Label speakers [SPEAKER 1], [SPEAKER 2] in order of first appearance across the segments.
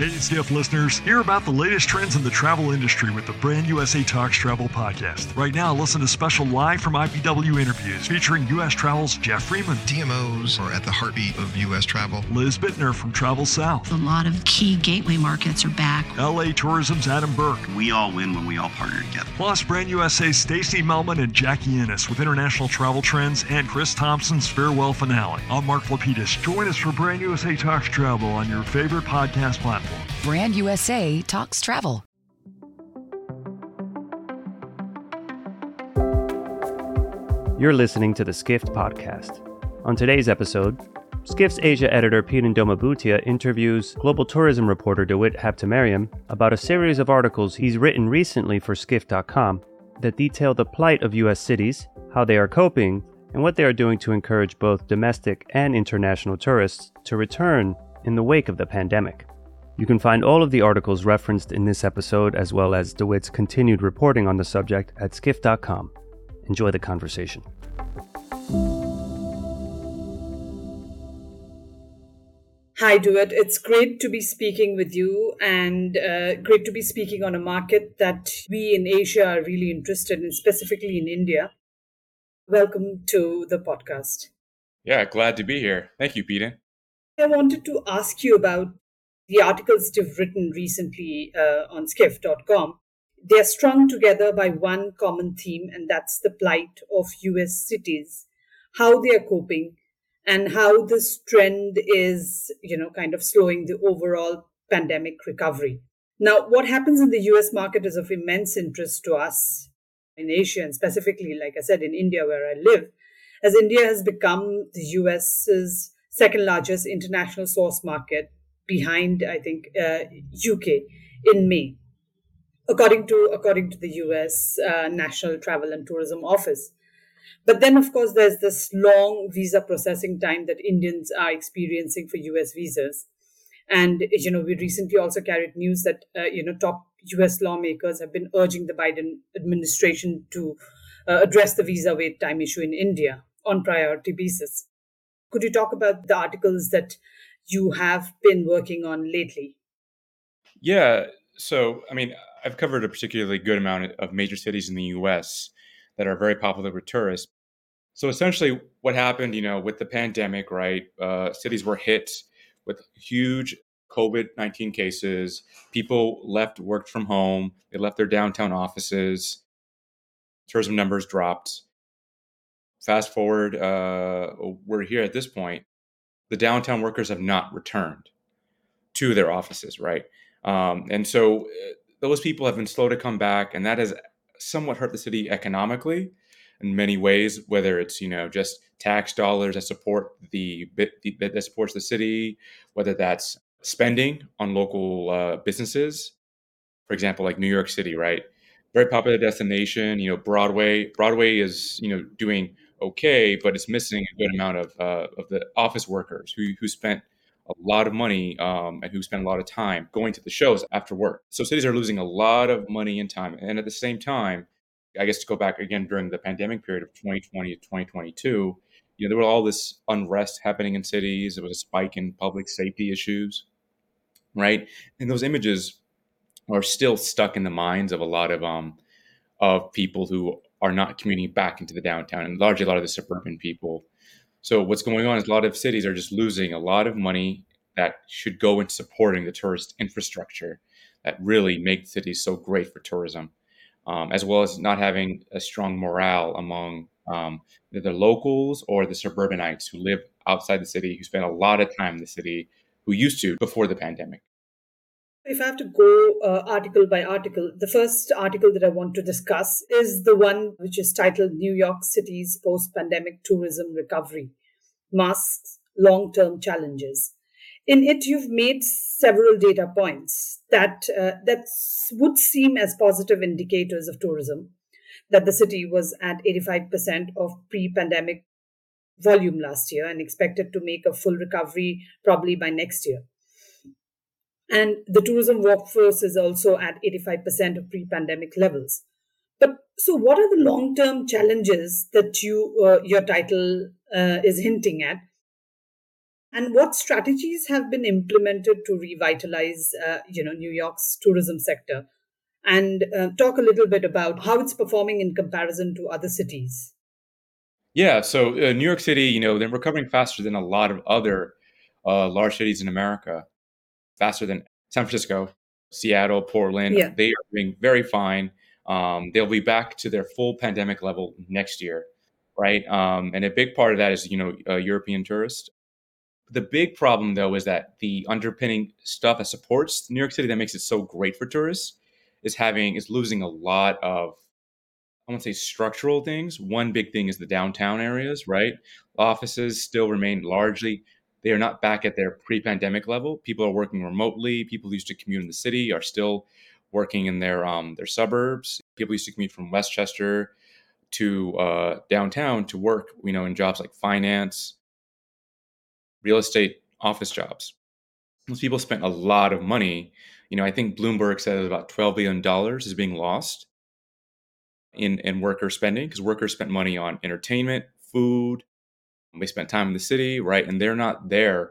[SPEAKER 1] Hey, Skift listeners, hear about the latest trends in the travel industry with the Brand USA Talks Travel podcast. Right now, listen to special live from IPW interviews featuring U.S. Travel's Jeff Freeman.
[SPEAKER 2] DMOs are at the heartbeat of U.S. travel.
[SPEAKER 1] Liz Bittner from Travel South.
[SPEAKER 3] A lot of key gateway markets are back.
[SPEAKER 1] LA Tourism's Adam Burke.
[SPEAKER 4] We all win when we all partner together.
[SPEAKER 1] Plus, Brand USA's Stacy Melman and Jackie Ennis with international travel trends and Chris Thompson's farewell finale. I'm Mark Lapidus. Join us for Brand USA Talks Travel on your favorite podcast platform.
[SPEAKER 5] Brand USA talks travel.
[SPEAKER 6] You're listening to the Skift podcast. On today's episode, Skift's Asia editor Peden Doma Bhutia interviews global tourism reporter Dawit Habtemariam about a series of articles he's written recently for Skift.com that detail the plight of U.S. cities, how they are coping, and what they are doing to encourage both domestic and international tourists to return in the wake of the pandemic. You can find all of the articles referenced in this episode, as well as Dawit's continued reporting on the subject, at skift.com. Enjoy the conversation.
[SPEAKER 7] Hi, DeWitt. It's great to be speaking with you and uh, great to be speaking on a market that we in Asia are really interested in, specifically in India. Welcome to the podcast.
[SPEAKER 8] Yeah, glad to be here. Thank you, Peden.
[SPEAKER 7] I wanted to ask you about the articles you've written recently uh, on skift.com, they're strung together by one common theme, and that's the plight of US cities, how they are coping, and how this trend is, you know, kind of slowing the overall pandemic recovery. Now, what happens in the US market is of immense interest to us in Asia, and specifically, like I said, in India, where I live, as India has become the US's second largest international source market behind, I think, uh, UK in May, according to according to the US uh, National Travel and Tourism Office. But then, of course, there's this long visa processing time that Indians are experiencing for US visas. And you know, we recently also carried news that uh, you know top U.S. lawmakers have been urging the Biden administration to uh, address the visa wait time issue in India on priority basis. Could you talk about the articles that you have been working on lately?
[SPEAKER 8] Yeah. So, I mean, I've covered a particularly good amount of major cities in the US that are very popular with tourists. So, essentially, what happened, you know, with the pandemic, right? Uh, cities were hit with huge COVID 19 cases. People left, worked from home, they left their downtown offices, tourism numbers dropped. Fast forward, uh, we're here at this point the downtown workers have not returned to their offices, right? Um, and so uh, those people have been slow to come back, and that has somewhat hurt the city economically in many ways. Whether it's you know just tax dollars that support the, the that supports the city, whether that's spending on local uh, businesses, for example, like New York City, right? Very popular destination. You know, Broadway. Broadway is you know doing okay, but it's missing a good amount of uh, of the office workers who who spent a lot of money um, and who spend a lot of time going to the shows after work. So cities are losing a lot of money and time. And at the same time, I guess to go back again during the pandemic period of 2020 to 2022, you know, there was all this unrest happening in cities. There was a spike in public safety issues, right? And those images are still stuck in the minds of a lot of um, of people who are not commuting back into the downtown and largely a lot of the suburban people. So what's going on is a lot of cities are just losing a lot of money that should go into supporting the tourist infrastructure that really make cities so great for tourism, um, as well as not having a strong morale among um, the locals or the suburbanites who live outside the city, who spend a lot of time in the city, who used to before the pandemic.
[SPEAKER 7] If I have to go uh, article by article, the first article that I want to discuss is the one which is titled New York City's Post Pandemic Tourism Recovery Masks, Long Term Challenges. In it, you've made several data points that, uh, that would seem as positive indicators of tourism. That the city was at 85% of pre pandemic volume last year and expected to make a full recovery probably by next year. And the tourism workforce is also at 85% of pre pandemic levels. But so, what are the long term challenges that you uh, your title uh, is hinting at? And what strategies have been implemented to revitalize, uh, you know, New York's tourism sector? And uh, talk a little bit about how it's performing in comparison to other cities.
[SPEAKER 8] Yeah, so uh, New York City, you know, they're recovering faster than a lot of other uh, large cities in America, faster than San Francisco, Seattle, Portland.
[SPEAKER 7] Yeah.
[SPEAKER 8] They are doing very fine. Um, they'll be back to their full pandemic level next year, right? Um, and a big part of that is, you know, uh, European tourists. The big problem, though, is that the underpinning stuff that supports New York City that makes it so great for tourists is having is losing a lot of I won't say structural things. One big thing is the downtown areas, right? Offices still remain largely they are not back at their pre-pandemic level. People are working remotely. People who used to commute in the city are still working in their um, their suburbs. People used to commute from Westchester to uh, downtown to work, you know, in jobs like finance, real estate, office jobs. Those people spent a lot of money. You know, I think Bloomberg said about twelve billion dollars is being lost in in worker spending because workers spent money on entertainment, food, they spent time in the city, right? And they're not there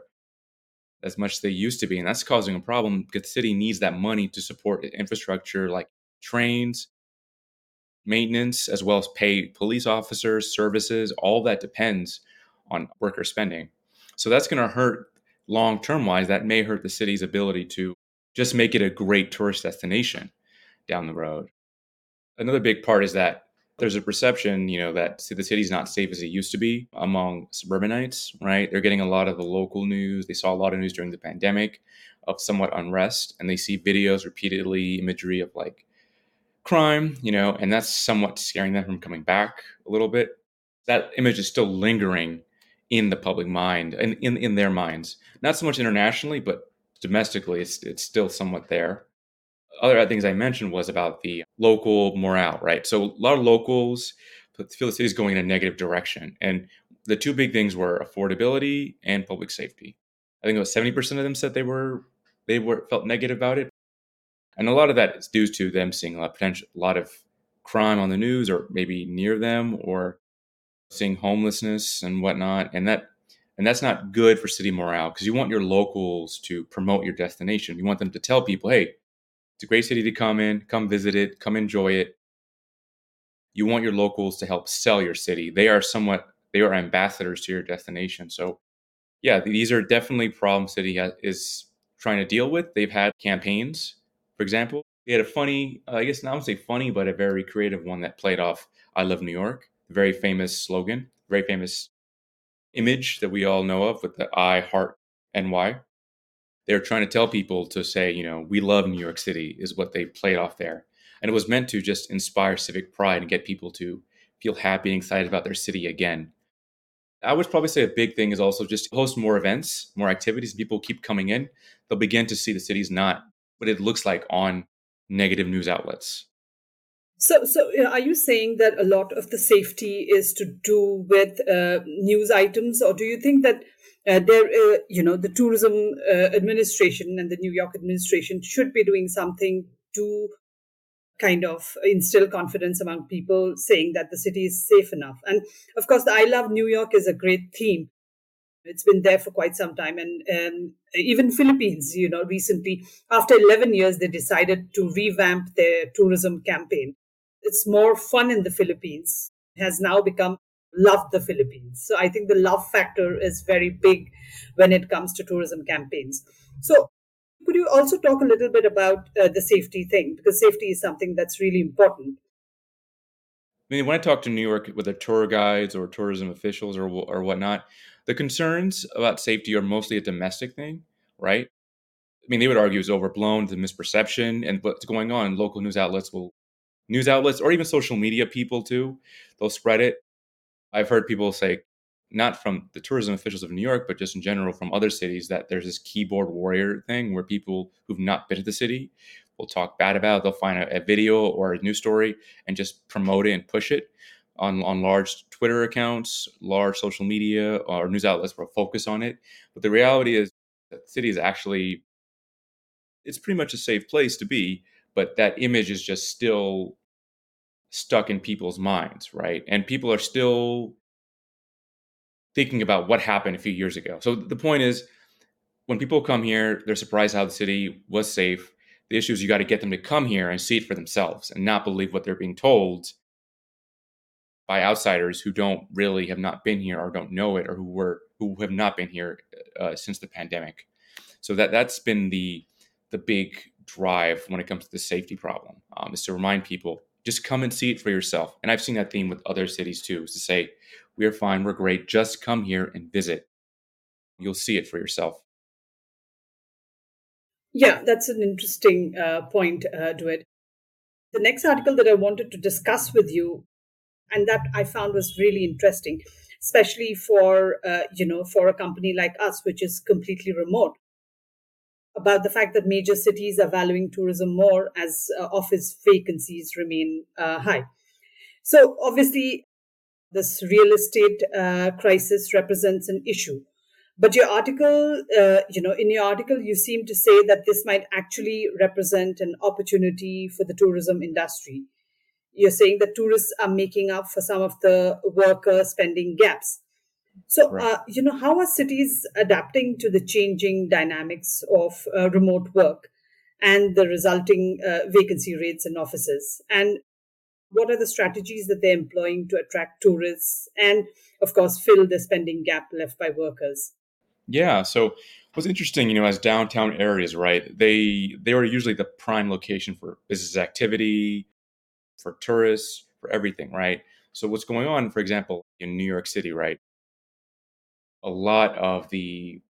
[SPEAKER 8] as much as they used to be. And that's causing a problem because the city needs that money to support infrastructure like trains, maintenance, as well as pay police officers, services. All that depends on worker spending. So that's going to hurt long term wise. That may hurt the city's ability to just make it a great tourist destination down the road. Another big part is that there's a perception, you know, that the city's not safe as it used to be among suburbanites, right? They're getting a lot of the local news. They saw a lot of news during the pandemic of somewhat unrest, and they see videos repeatedly, imagery of like crime, you know, and that's somewhat scaring them from coming back a little bit. That image is still lingering in the public mind and in, in their minds, not so much internationally, but domestically, it's, it's still somewhat there other things I mentioned was about the local morale, right? So a lot of locals feel the city is going in a negative direction. And the two big things were affordability and public safety. I think it was 70% of them said they were they were felt negative about it. And a lot of that is due to them seeing a lot of potential a lot of crime on the news or maybe near them or seeing homelessness and whatnot. And that and that's not good for city morale because you want your locals to promote your destination. You want them to tell people, hey, it's a great city to come in, come visit it, come enjoy it. You want your locals to help sell your city. They are somewhat they are ambassadors to your destination. So, yeah, these are definitely problems city is trying to deal with. They've had campaigns, for example. They had a funny, uh, I guess not say funny, but a very creative one that played off "I love New York," very famous slogan, very famous image that we all know of with the "I heart NY." They're trying to tell people to say, you know, we love New York City is what they played off there. And it was meant to just inspire civic pride and get people to feel happy and excited about their city again. I would probably say a big thing is also just host more events, more activities. People keep coming in. They'll begin to see the city's not what it looks like on negative news outlets.
[SPEAKER 7] So, so are you saying that a lot of the safety is to do with uh, news items, or do you think that uh, there, uh, you know, the tourism uh, administration and the New York administration should be doing something to kind of instill confidence among people, saying that the city is safe enough. And of course, the I Love New York is a great theme. It's been there for quite some time, and, and even Philippines, you know, recently after 11 years, they decided to revamp their tourism campaign. It's more fun in the Philippines. Has now become love the Philippines. So I think the love factor is very big when it comes to tourism campaigns. So could you also talk a little bit about uh, the safety thing? Because safety is something that's really important.
[SPEAKER 8] I mean, when I talk to New York, whether tour guides or tourism officials or or whatnot, the concerns about safety are mostly a domestic thing, right? I mean, they would argue it's overblown, the misperception, and what's going on. Local news outlets will, news outlets or even social media people too, they'll spread it. I've heard people say, not from the tourism officials of New York, but just in general from other cities, that there's this keyboard warrior thing where people who've not been to the city will talk bad about it. They'll find a, a video or a news story and just promote it and push it on, on large Twitter accounts, large social media, or news outlets will focus on it. But the reality is that the city is actually it's pretty much a safe place to be, but that image is just still stuck in people's minds, right? And people are still thinking about what happened a few years ago. So the point is, when people come here, they're surprised how the city was safe. The issue is you got to get them to come here and see it for themselves and not believe what they're being told by outsiders who don't really have not been here or don't know it or who were who have not been here uh, since the pandemic. So that that's been the the big drive when it comes to the safety problem um, is to remind people just come and see it for yourself. And I've seen that theme with other cities too, is to say we're fine, we're great, just come here and visit. You'll see it for yourself.
[SPEAKER 7] Yeah, that's an interesting uh, point, uh, Dawit. The next article that I wanted to discuss with you and that I found was really interesting, especially for uh, you know for a company like us, which is completely remote. About the fact that major cities are valuing tourism more as uh, office vacancies remain uh, high. So obviously, this real estate uh, crisis represents an issue. But your article, uh, you know, in your article, you seem to say that this might actually represent an opportunity for the tourism industry you're saying that tourists are making up for some of the worker spending gaps. So, right. uh, you know, how are cities adapting to the changing dynamics of uh, remote work and the resulting uh, vacancy rates in offices? And what are the strategies that they're employing to attract tourists and, of course, fill the spending gap left by workers?
[SPEAKER 8] Yeah. So, what's interesting, you know, as downtown areas, right? They they are usually the prime location for business activity, for tourists, for everything, right? So what's going on, for example, in New York City, right? A lot of the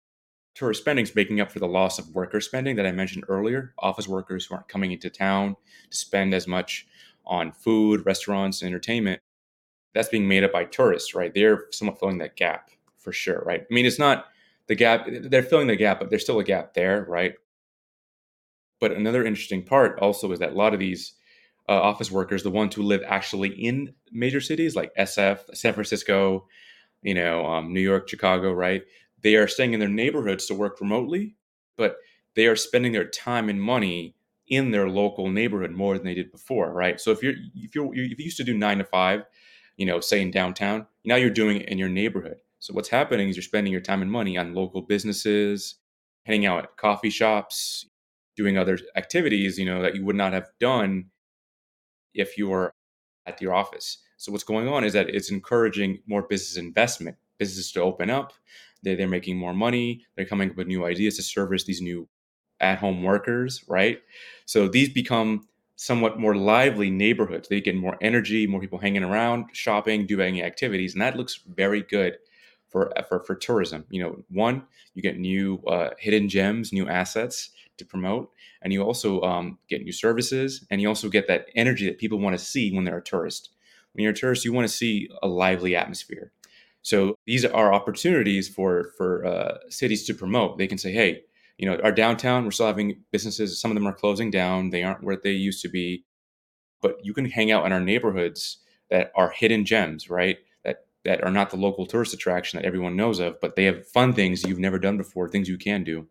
[SPEAKER 8] tourist spending is making up for the loss of worker spending that I mentioned earlier. Office workers who aren't coming into town to spend as much on food, restaurants, and entertainment. That's being made up by tourists, right? They're somewhat filling that gap for sure, right? I mean, it's not the gap, they're filling the gap, but there's still a gap there, right? But another interesting part also is that a lot of these uh, office workers, the ones who live actually in major cities like SF, San Francisco, you know, um, New York, Chicago, right? They are staying in their neighborhoods to work remotely, but they are spending their time and money in their local neighborhood more than they did before, right? So if you're if you're if you used to do nine to five, you know, say in downtown, now you're doing it in your neighborhood. So what's happening is you're spending your time and money on local businesses, hanging out at coffee shops, doing other activities, you know, that you would not have done if you were at your office. So what's going on is that it's encouraging more business investment, businesses to open up. They're, they're making more money. They're coming up with new ideas to service these new at-home workers, right? So these become somewhat more lively neighborhoods. They get more energy, more people hanging around, shopping, doing activities, and that looks very good for for, for tourism. You know, one, you get new uh, hidden gems, new assets to promote, and you also um, get new services, and you also get that energy that people want to see when they're a tourist. When you're a tourist, you want to see a lively atmosphere. So these are opportunities for for uh, cities to promote. They can say, "Hey, you know, our downtown, we're still having businesses. Some of them are closing down. They aren't where they used to be, but you can hang out in our neighborhoods that are hidden gems, right? That that are not the local tourist attraction that everyone knows of, but they have fun things you've never done before, things you can do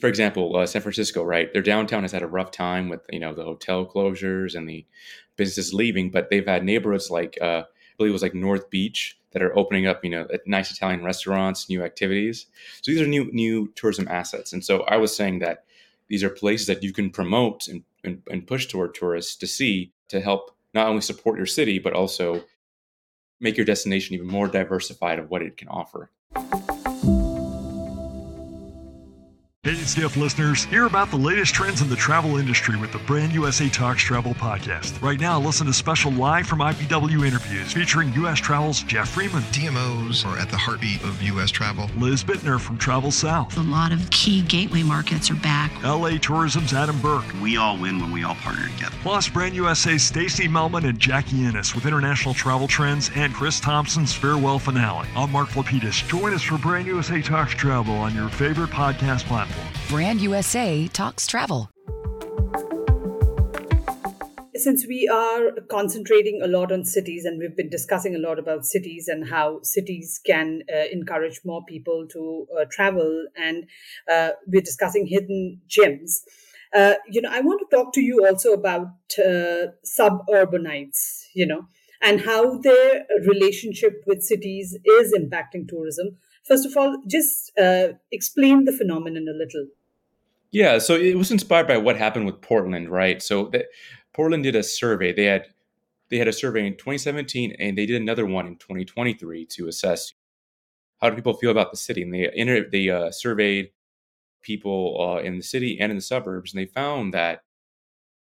[SPEAKER 8] for example, uh, San Francisco, right? Their downtown has had a rough time with you know the hotel closures and the businesses leaving, but they've had neighborhoods like uh, I believe it was like North Beach that are opening up, you know, nice Italian restaurants, new activities. So these are new new tourism assets, and so I was saying that these are places that you can promote and, and, and push toward tourists to see to help not only support your city but also make your destination even more diversified of what it can offer.
[SPEAKER 1] Hey, Skift listeners, hear about the latest trends in the travel industry with the Brand USA Talks Travel podcast. Right now, listen to special live from IPW interviews featuring U.S. Travel's Jeff Freeman.
[SPEAKER 2] DMOs are at the heartbeat of U.S. travel.
[SPEAKER 1] Liz Bittner from Travel South.
[SPEAKER 3] A lot of key gateway markets are back.
[SPEAKER 1] LA Tourism's Adam Burke.
[SPEAKER 4] We all win when we all partner together.
[SPEAKER 1] Plus, Brand USA's Stacy Melman and Jackie Innes with international travel trends and Chris Thompson's farewell finale. I'm Mark Lapidus. Join us for Brand USA Talks Travel on your favorite podcast platform.
[SPEAKER 5] Brand USA talks travel.
[SPEAKER 7] Since we are concentrating a lot on cities and we've been discussing a lot about cities and how cities can uh, encourage more people to uh, travel, and uh, we're discussing hidden gems. Uh, you know, I want to talk to you also about uh, suburbanites, you know, and how their relationship with cities is impacting tourism. First of all, just uh, explain the phenomenon a little.
[SPEAKER 8] Yeah, so it was inspired by what happened with Portland, right? So the, Portland did a survey. They had they had a survey in 2017, and they did another one in 2023 to assess how do people feel about the city. And they inter- they uh, surveyed people uh, in the city and in the suburbs, and they found that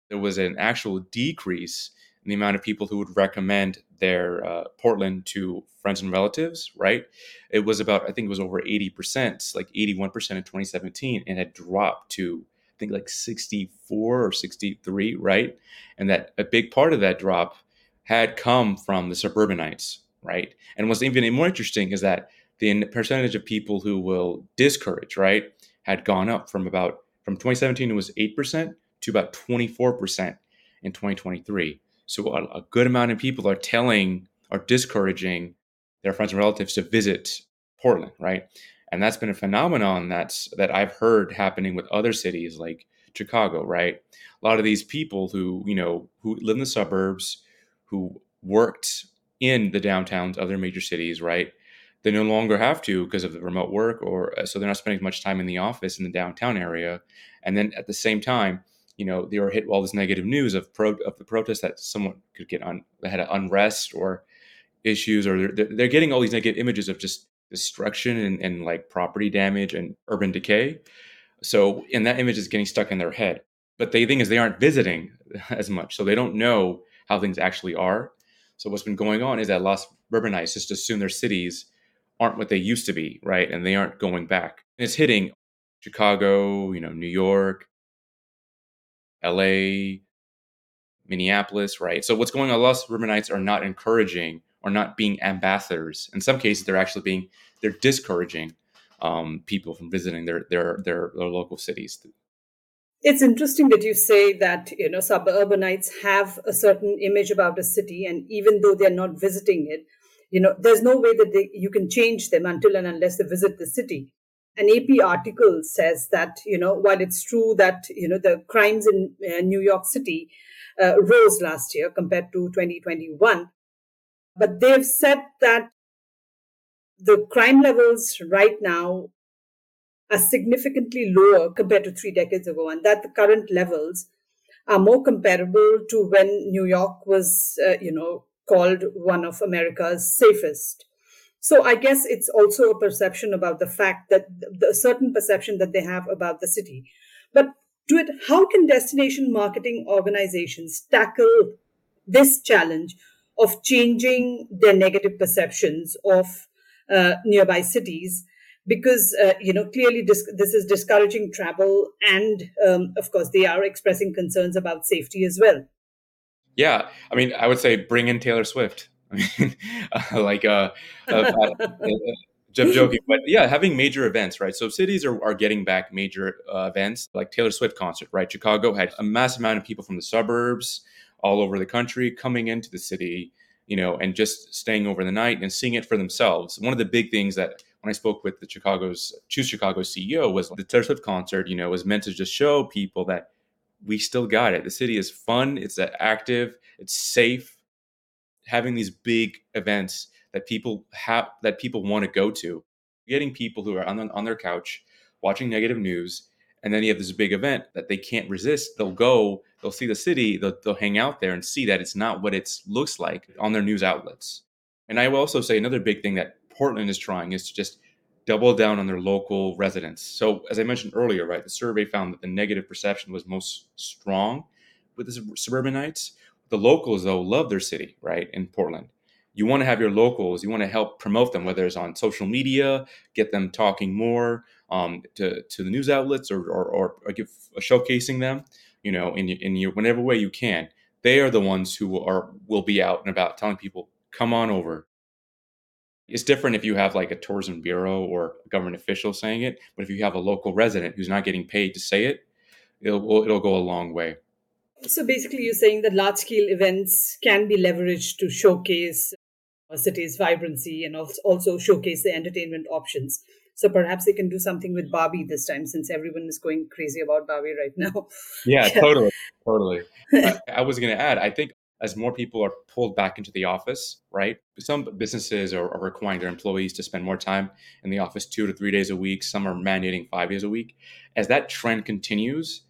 [SPEAKER 8] there was an actual decrease in the amount of people who would recommend their uh, Portland to friends and relatives, right? It was about, I think it was over 80%, like 81% in 2017, and had dropped to, I think, like 64 or 63, right? And that a big part of that drop had come from the suburbanites, right? And what's even more interesting is that the percentage of people who will discourage, right, had gone up from about, from 2017, it was 8% to about 24% in 2023. So a, a good amount of people are telling, are discouraging their friends and relatives to visit Portland, right? And that's been a phenomenon that's that I've heard happening with other cities like Chicago, right? A lot of these people who, you know, who live in the suburbs, who worked in the downtowns of their major cities, right? They no longer have to because of the remote work, or uh, so they're not spending as much time in the office in the downtown area. And then at the same time, you know they were hit with all this negative news of pro of the protest that someone could get on that had unrest or issues or they're, they're getting all these negative images of just destruction and, and like property damage and urban decay. So and that image is getting stuck in their head. But the thing is they aren't visiting as much so they don't know how things actually are. So what's been going on is that lost urbanites just assume their cities aren't what they used to be right? And they aren't going back. And it's hitting chicago you know new york LA, Minneapolis, right? So what's going on? A lot of suburbanites are not encouraging or not being ambassadors. In some cases, they're actually being they're discouraging um, people from visiting their, their their their local cities.
[SPEAKER 7] It's interesting that you say that you know suburbanites have a certain image about a city, and even though they're not visiting it, you know, there's no way that they, you can change them until and unless they visit the city an AP article says that you know while it's true that you know the crimes in uh, New York City uh, rose last year compared to 2021, but they've said that the crime levels right now are significantly lower compared to three decades ago, and that the current levels are more comparable to when New York was, uh, you know, called one of America's safest. So I guess it's also a perception about the fact that the certain perception that they have about the city. But Dawit, how can destination marketing organizations tackle this challenge of changing their negative perceptions of uh, nearby cities? Because uh, you know clearly this, is discouraging travel, and um, of course they are expressing concerns about safety as well.
[SPEAKER 8] Yeah, I mean, I would say bring in Taylor Swift. I mean, like uh, uh, joking, but yeah, having major events, right? So cities are, are getting back major uh, events like Taylor Swift concert, right? Chicago had a massive amount of people from the suburbs all over the country coming into the city, you know, and just staying over the night and seeing it for themselves. One of the big things that when I spoke with the Chicago's Choose Chicago CEO was the Taylor Swift concert, you know, was meant to just show people that we still got it. The city is fun, it's active, it's safe, having these big events that people have that people want to go to. Getting people who are on, on their couch watching negative news and then you have this big event that they can't resist. They'll go they'll see the city they'll, they'll hang out there and see that it's not what it looks like on their news outlets. And i will also say another big thing that portland is trying is to just double down on their local residents. So as i mentioned earlier right the survey found that the negative perception was most strong with the suburbanites the locals, though, love their city, right? In Portland. You want to have your locals, you want to help promote them, whether it's on social media, get them talking more um, to, to the news outlets or, or, or, or give, showcasing them, you know, in, in your whatever way you can. They are the ones who are will be out and about telling people, come on over. It's different if you have like a tourism bureau or a government official saying it, but if you have a local resident who's not getting paid to say it, it'll it'll go a long way.
[SPEAKER 7] So basically, you're saying that large scale events can be leveraged to showcase a city's vibrancy and also showcase the entertainment options. So perhaps they can do something with Barbie this time, since everyone is going crazy about Barbie right now.
[SPEAKER 8] Yeah, totally, totally. I, I was going to add. I think as more people are pulled back into the office, right? Some businesses are, are, requiring their employees to spend more time in the office two to three days a week. Some are mandating five days a week. As that trend continues,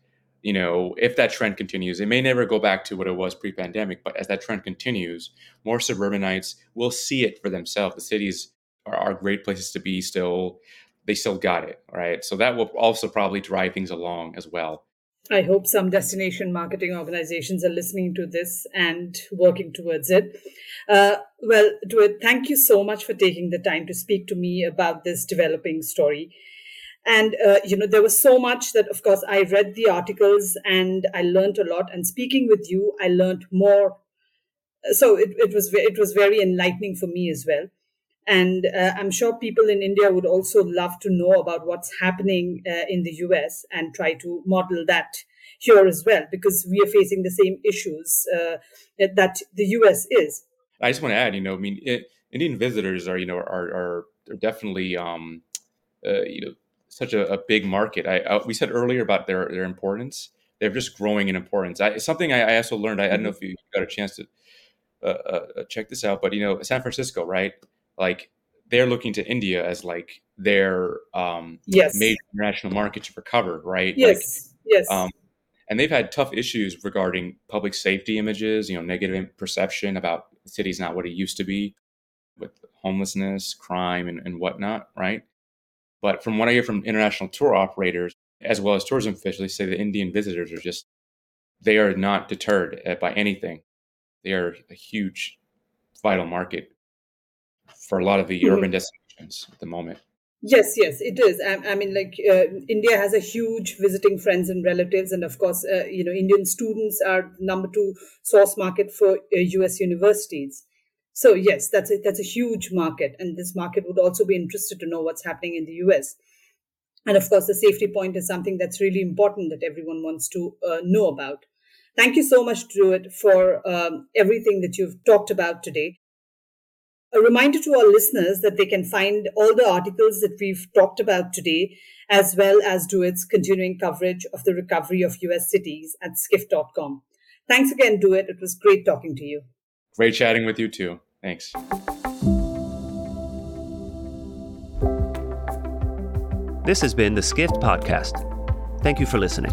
[SPEAKER 8] you know, if that trend continues, it may never go back to what it was pre-pandemic, but as that trend continues, more suburbanites will see it for themselves. The cities are, are great places to be still. They still got it, right? So that will also probably drive things along as well.
[SPEAKER 7] I hope some destination marketing organizations are listening to this and working towards it. Uh, well, Dawit, thank you so much for taking the time to speak to me about this developing story. And, uh, you know, there was so much that, of course, I read the articles and I learned a lot. And speaking with you, I learned more. So it, it was it was very enlightening for me as well. And uh, I'm sure people in India would also love to know about what's happening uh, in the US and try to model that here as well, because we are facing the same issues uh, that the US is.
[SPEAKER 8] I just want to add, you know, I mean, it, Indian visitors are, you know, are, are, are definitely, um, uh, you know, such a, a big market. I, I, we said earlier about their, their importance. They're just growing in importance. I, something I, I also learned, I, I, don't know if you got a chance to uh, uh, check this out, but, you know, San Francisco, right? like they're looking to India as like their um,
[SPEAKER 7] yes.
[SPEAKER 8] major international market to recover, right?
[SPEAKER 7] Yes,
[SPEAKER 8] like,
[SPEAKER 7] yes.
[SPEAKER 8] Um, and they've had tough issues regarding public safety images, you know, negative perception about the city's not what it used to be with homelessness, crime, and, and whatnot, right? But from what I hear from international tour operators, as well as tourism officials, they say the Indian visitors are just, they are not deterred uh, by anything. They are a huge, vital market for a lot of the mm-hmm. urban destinations at the moment.
[SPEAKER 7] Yes, yes, it is. I, I mean, like uh, India has a huge visiting friends and relatives, and of course, uh, you know, Indian students are number two source market for uh, U.S. universities. So yes, that's a, that's a huge market, and this market would also be interested to know what's happening in the U.S. And of course, the safety point is something that's really important that everyone wants to uh, know about. Thank you so much, Dawit, for um, everything that you've talked about today. A reminder to our listeners that they can find all the articles that we've talked about today, as well as Dawit's continuing coverage of the recovery of US cities at skift.com. Thanks again, Duet. It was great talking to you.
[SPEAKER 8] Great chatting with you too. Thanks.
[SPEAKER 6] This has been the Skift Podcast. Thank you for listening.